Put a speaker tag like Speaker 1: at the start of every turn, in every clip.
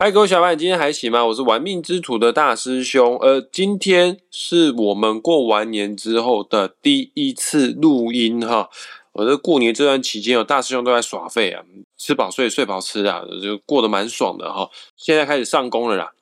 Speaker 1: 嗨，各位小伙伴，今天还行吗？我是玩命之徒的大师兄。呃，今天是我们过完年之后的第一次录音哈。我在过年这段期间，有大师兄都在耍废啊，吃饱睡，睡饱吃啊，就过得蛮爽的哈。现在开始上工了啦。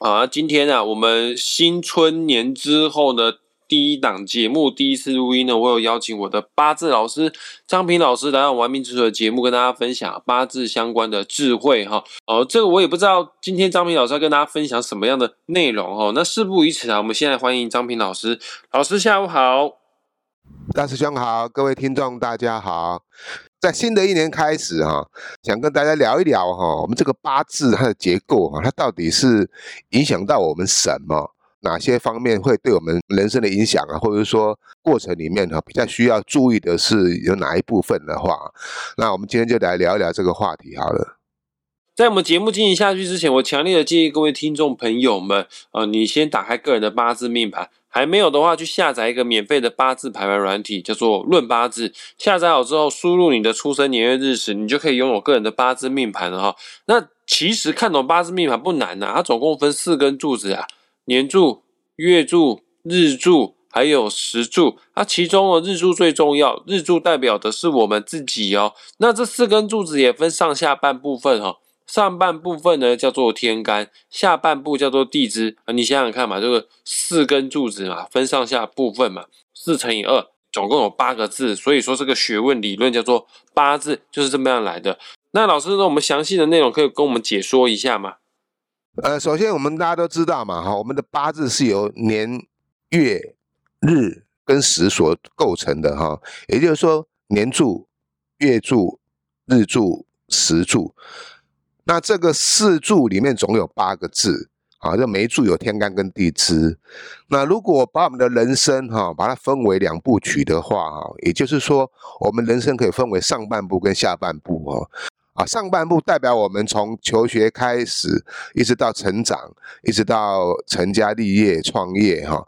Speaker 1: 啊，今天啊，我们新春年之后呢。第一档节目第一次录音呢，我有邀请我的八字老师张平老师来到玩命之徒的节目，跟大家分享八字相关的智慧哈。哦，这个我也不知道今天张平老师要跟大家分享什么样的内容哈。那事不宜迟啊，我们现在欢迎张平老师。老师下午好，
Speaker 2: 大师兄好，各位听众大家好。在新的一年开始哈，想跟大家聊一聊哈，我们这个八字它的结构哈，它到底是影响到我们什么？哪些方面会对我们人生的影响啊？或者说过程里面哈，比较需要注意的是有哪一部分的话，那我们今天就来聊一聊这个话题好了。
Speaker 1: 在我们节目进行下去之前，我强烈的建议各位听众朋友们，呃，你先打开个人的八字命盘，还没有的话，去下载一个免费的八字排盘软体，叫做《论八字》。下载好之后，输入你的出生年月日时，你就可以拥有个人的八字命盘了哈。那其实看懂八字命盘不难呐，它总共分四根柱子啊。年柱、月柱、日柱，还有时柱，它其中的日柱最重要。日柱代表的是我们自己哦。那这四根柱子也分上下半部分哈。上半部分呢叫做天干，下半部叫做地支啊。你想想看嘛，这个四根柱子嘛，分上下部分嘛，四乘以二，总共有八个字。所以说这个学问理论叫做八字，就是这么样来的。那老师呢，我们详细的内容可以跟我们解说一下吗？
Speaker 2: 呃，首先我们大家都知道嘛，哈，我们的八字是由年、月、日跟时所构成的，哈，也就是说年柱、月柱、日柱、时柱，那这个四柱里面总有八个字，啊，这每一柱有天干跟地支。那如果把我们的人生，哈，把它分为两部曲的话，哈，也就是说我们人生可以分为上半部跟下半部，哈。啊，上半部代表我们从求学开始，一直到成长，一直到成家立业、创业哈。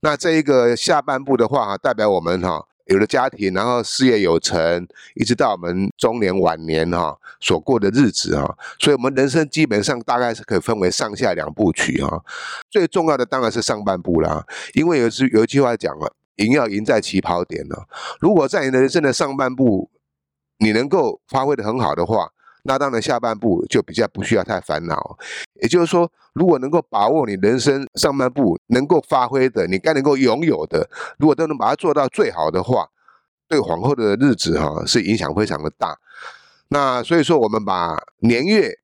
Speaker 2: 那这一个下半部的话，哈，代表我们哈有了家庭，然后事业有成，一直到我们中年晚年哈所过的日子哈。所以，我们人生基本上大概是可以分为上下两部曲哈。最重要的当然是上半部啦，因为有句有一句话讲了，赢要赢在起跑点呢。如果在你的人生的上半部，你能够发挥的很好的话，那当然下半部就比较不需要太烦恼。也就是说，如果能够把握你人生上半部能够发挥的，你该能够拥有的，如果都能把它做到最好的话，对往后的日子哈是影响非常的大。那所以说，我们把年月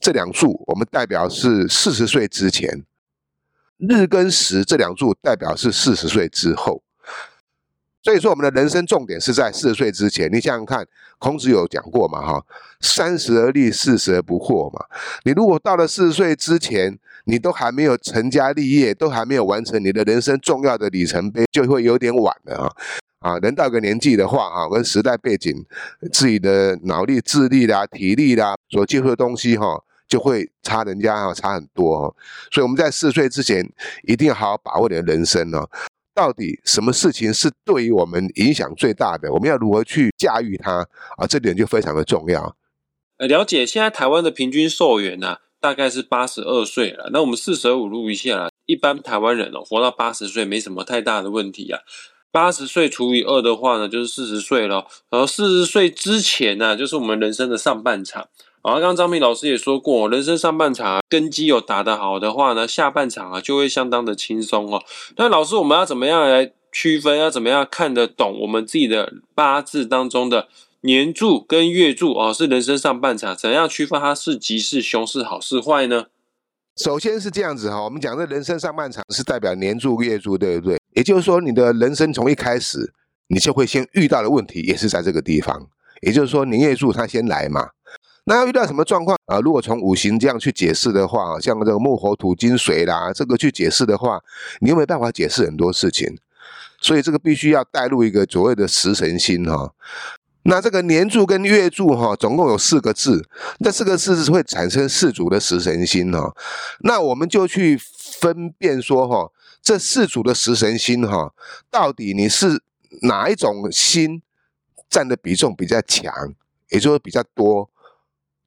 Speaker 2: 这两柱，我们代表是四十岁之前；日跟时这两柱代表是四十岁之后。所以说，我们的人生重点是在四十岁之前。你想想看，孔子有讲过嘛？哈，三十而立，四十而不惑嘛。你如果到了四十岁之前，你都还没有成家立业，都还没有完成你的人生重要的里程碑，就会有点晚了啊！啊，人到个年纪的话，哈，跟时代背景、自己的脑力、智力啦、体力啦，所接触的东西，哈，就会差人家哈，差很多。所以我们在四十岁之前，一定要好好把握你的人生哦。到底什么事情是对于我们影响最大的？我们要如何去驾驭它啊？这点就非常的重要。
Speaker 1: 呃，了解，现在台湾的平均寿元呢，大概是八十二岁了。那我们四舍五入一下啦，一般台湾人哦，活到八十岁没什么太大的问题啊。八十岁除以二的话呢，就是四十岁了。然后四十岁之前呢，就是我们人生的上半场。好，刚刚张明老师也说过，人生上半场，根基有打得好的话呢，下半场啊就会相当的轻松哦。那老师，我们要怎么样来区分？要怎么样看得懂我们自己的八字当中的年柱跟月柱哦？是人生上半场，怎样区分它是吉是凶是好是坏呢？
Speaker 2: 首先是这样子哈，我们讲的人生上半场是代表年柱月柱，对不对？也就是说，你的人生从一开始，你就会先遇到的问题也是在这个地方。也就是说，年月柱它先来嘛。那要遇到什么状况啊？如果从五行这样去解释的话，像这个木火土金水啦，这个去解释的话，你又没办法解释很多事情，所以这个必须要带入一个所谓的食神星哈。那这个年柱跟月柱哈，总共有四个字，这四个字是会产生四组的食神星哈。那我们就去分辨说哈，这四组的食神星哈，到底你是哪一种星占的比重比较强，也就是比较多。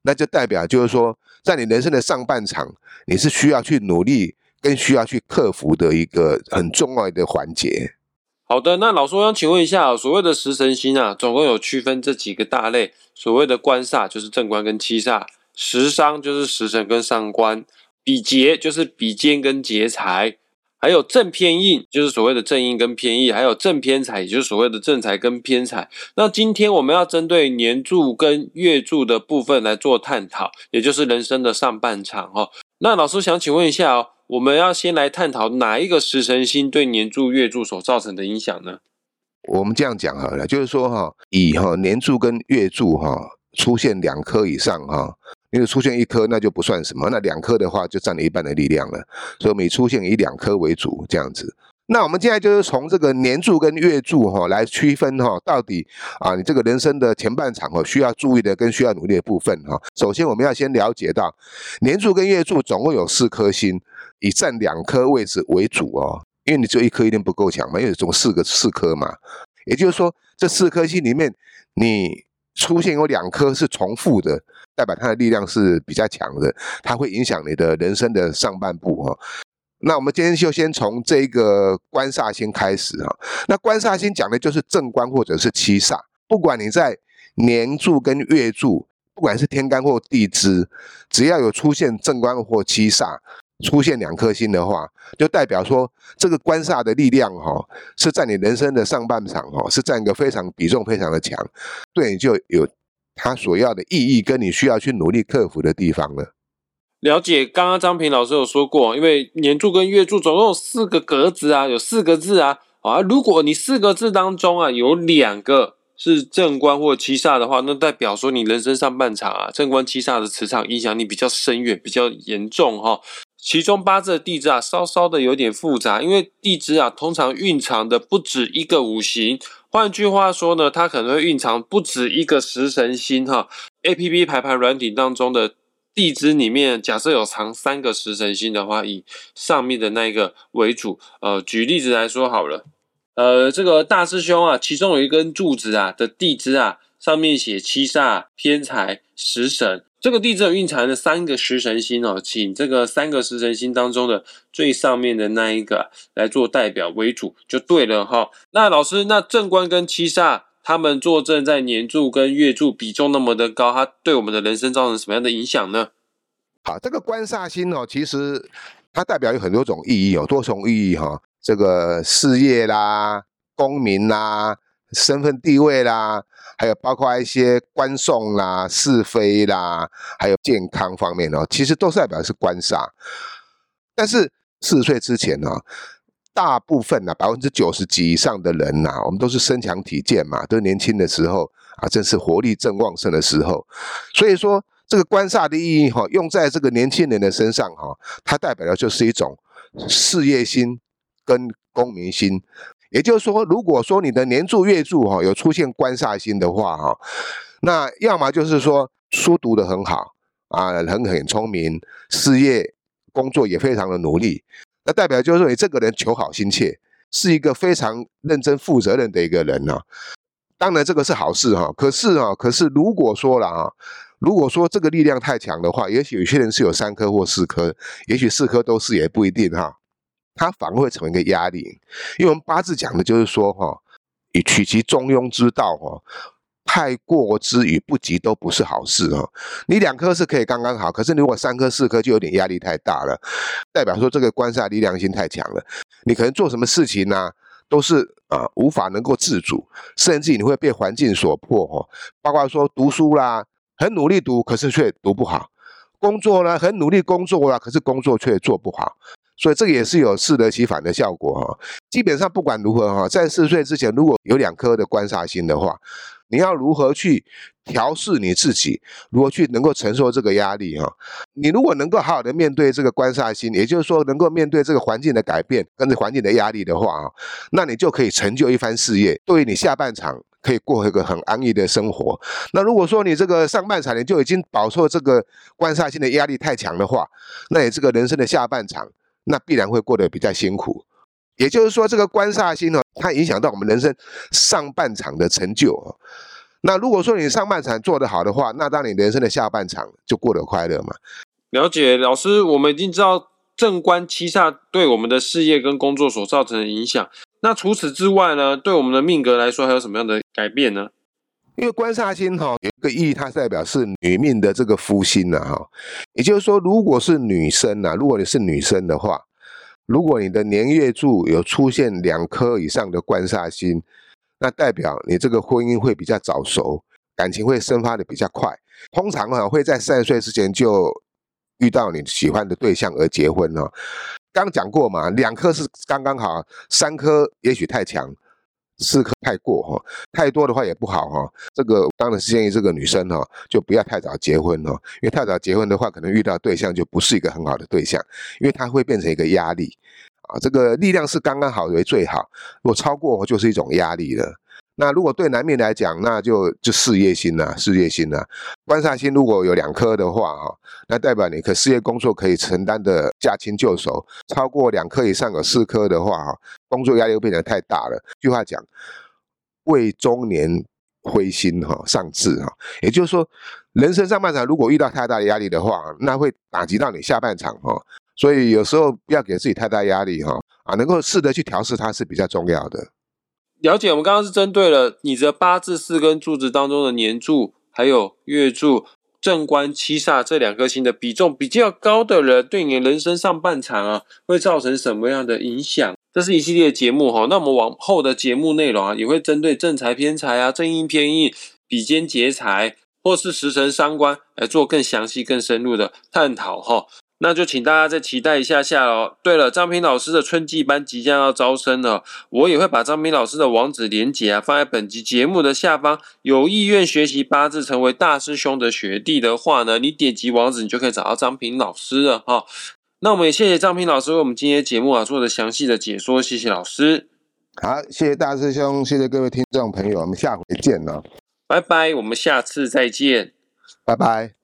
Speaker 2: 那就代表就是说，在你人生的上半场，你是需要去努力跟需要去克服的一个很重要的环节。
Speaker 1: 好的，那老师我想请问一下，所谓的食神星啊，总共有区分这几个大类。所谓的官煞就是正官跟七煞，食伤就是食神跟伤官，比劫就是比肩跟劫财，还有正偏印就是所谓的正印跟偏印，还有正偏财，也就是所谓的正财跟偏财。那今天我们要针对年柱跟月柱的部分来做探讨，也就是人生的上半场哦。那老师想请问一下哦。我们要先来探讨哪一个食神星对年柱、月柱所造成的影响呢？
Speaker 2: 我们这样讲好了，就是说哈，以哈年柱跟月柱哈出现两颗以上哈，因为出现一颗那就不算什么，那两颗的话就占了一半的力量了，所以每出现以两颗为主这样子。那我们现在就是从这个年柱跟月柱哈来区分哈，到底啊你这个人生的前半场哈需要注意的跟需要努力的部分哈。首先我们要先了解到年柱跟月柱总共有四颗星。以占两颗位置为主哦，因为你只有一颗一定不够强嘛，因为总四个四颗嘛，也就是说这四颗星里面，你出现有两颗是重复的，代表它的力量是比较强的，它会影响你的人生的上半部哈。那我们今天就先从这个官煞星开始哈。那官煞星讲的就是正官或者是七煞，不管你在年柱跟月柱，不管是天干或地支，只要有出现正官或七煞。出现两颗星的话，就代表说这个官煞的力量哈，是在你人生的上半场哈，是占一个非常比重非常的强，对你就有它所要的意义，跟你需要去努力克服的地方了。
Speaker 1: 了解，刚刚张平老师有说过，因为年柱跟月柱总共有四个格子啊，有四个字啊，啊，如果你四个字当中啊有两个是正官或七煞的话，那代表说你人生上半场啊正官七煞的磁场影响力比较深远，比较严重哈。其中八字的地支啊，稍稍的有点复杂，因为地支啊通常蕴藏的不止一个五行，换句话说呢，它可能会蕴藏不止一个食神星哈。A P P 排盘软体当中的地支里面，假设有藏三个食神星的话，以上面的那一个为主。呃，举例子来说好了，呃，这个大师兄啊，其中有一根柱子啊的地支啊，上面写七煞、偏财、食神。这个地支蕴藏的三个食神星哦，请这个三个食神星当中的最上面的那一个来做代表为主就对了哈。那老师，那正官跟七煞他们坐镇在年柱跟月柱比重那么的高，它对我们的人生造成什么样的影响呢？
Speaker 2: 好，这个官煞星哦，其实它代表有很多种意义，有多重意义哈。这个事业啦、功名啦、身份地位啦。还有包括一些官送啦、是非啦，还有健康方面哦，其实都是代表是官煞。但是四十岁之前呢，大部分呢，百分之九十几以上的人呐，我们都是身强体健嘛，都是年轻的时候啊，正是活力正旺盛的时候。所以说，这个官煞的意义哈，用在这个年轻人的身上哈，它代表的就是一种事业心跟公民心。也就是说，如果说你的年柱、月柱哈有出现官煞星的话哈，那要么就是说书读得很好啊，很很聪明，事业工作也非常的努力，那代表就是说你这个人求好心切，是一个非常认真负责任的一个人呢。当然这个是好事哈，可是啊，可是如果说了啊，如果说这个力量太强的话，也许有些人是有三颗或四颗，也许四颗都是也不一定哈。它反而会成为一个压力，因为我们八字讲的就是说，哈，以取其中庸之道，哈，太过之与不及都不是好事，哈。你两颗是可以刚刚好，可是如果三颗四颗就有点压力太大了，代表说这个官煞力量性太强了，你可能做什么事情呢，都是啊无法能够自主，甚至你会被环境所迫，哈。包括说读书啦，很努力读，可是却读不好；工作呢，很努力工作啦，可是工作却做不好。所以这个也是有适得其反的效果哈。基本上不管如何哈，在四十岁之前，如果有两颗的官煞星的话，你要如何去调试你自己，如何去能够承受这个压力哈？你如果能够好好的面对这个官煞星，也就是说能够面对这个环境的改变跟着环境的压力的话啊，那你就可以成就一番事业，对于你下半场可以过一个很安逸的生活。那如果说你这个上半场你就已经饱受这个官煞星的压力太强的话，那你这个人生的下半场。那必然会过得比较辛苦，也就是说，这个官煞星呢，它影响到我们人生上半场的成就啊。那如果说你上半场做得好的话，那当你人生的下半场就过得快乐嘛。
Speaker 1: 了解，老师，我们已经知道正官七煞对我们的事业跟工作所造成的影响。那除此之外呢，对我们的命格来说，还有什么样的改变呢？
Speaker 2: 因为官煞星哈有一个意义，它代表是女命的这个夫星呐哈。也就是说，如果是女生呐，如果你是女生的话，如果你的年月柱有出现两颗以上的官煞星，那代表你这个婚姻会比较早熟，感情会生发的比较快。通常哈会在三十岁之前就遇到你喜欢的对象而结婚哦。刚讲过嘛，两颗是刚刚好，三颗也许太强。适可太过哈，太多的话也不好哈。这个当然是建议这个女生哈，就不要太早结婚哈，因为太早结婚的话，可能遇到对象就不是一个很好的对象，因为它会变成一个压力啊。这个力量是刚刚好为最好，如果超过就是一种压力了。那如果对男命来讲，那就就事业心呐，事业心呐。官煞星如果有两颗的话，哈，那代表你可事业工作可以承担的驾轻就熟。超过两颗以上有四颗的话，哈，工作压力又变得太大了。句话讲，为中年灰心哈上志哈，也就是说，人生上半场如果遇到太大的压力的话，那会打击到你下半场哈。所以有时候不要给自己太大压力哈，啊，能够试着去调试它是比较重要的。
Speaker 1: 了解，我们刚刚是针对了你的八字四根柱子当中的年柱，还有月柱、正官七煞这两颗星的比重比较高的人，对你人生上半场啊，会造成什么样的影响？这是一系列节目哈。那我们往后的节目内容啊，也会针对正财偏财啊、正印偏印、比肩劫财，或是时辰伤官来做更详细、更深入的探讨哈。那就请大家再期待一下下喽。对了，张平老师的春季班即将要招生了，我也会把张平老师的网址连接啊放在本集节目的下方。有意愿学习八字，成为大师兄的学弟的话呢，你点击网址，你就可以找到张平老师了哈。那我们也谢谢张平老师为我们今天节目啊做的详细的解说，谢谢老师。
Speaker 2: 好，谢谢大师兄，谢谢各位听众朋友，我们下回见了，
Speaker 1: 拜拜，我们下次再见，
Speaker 2: 拜拜。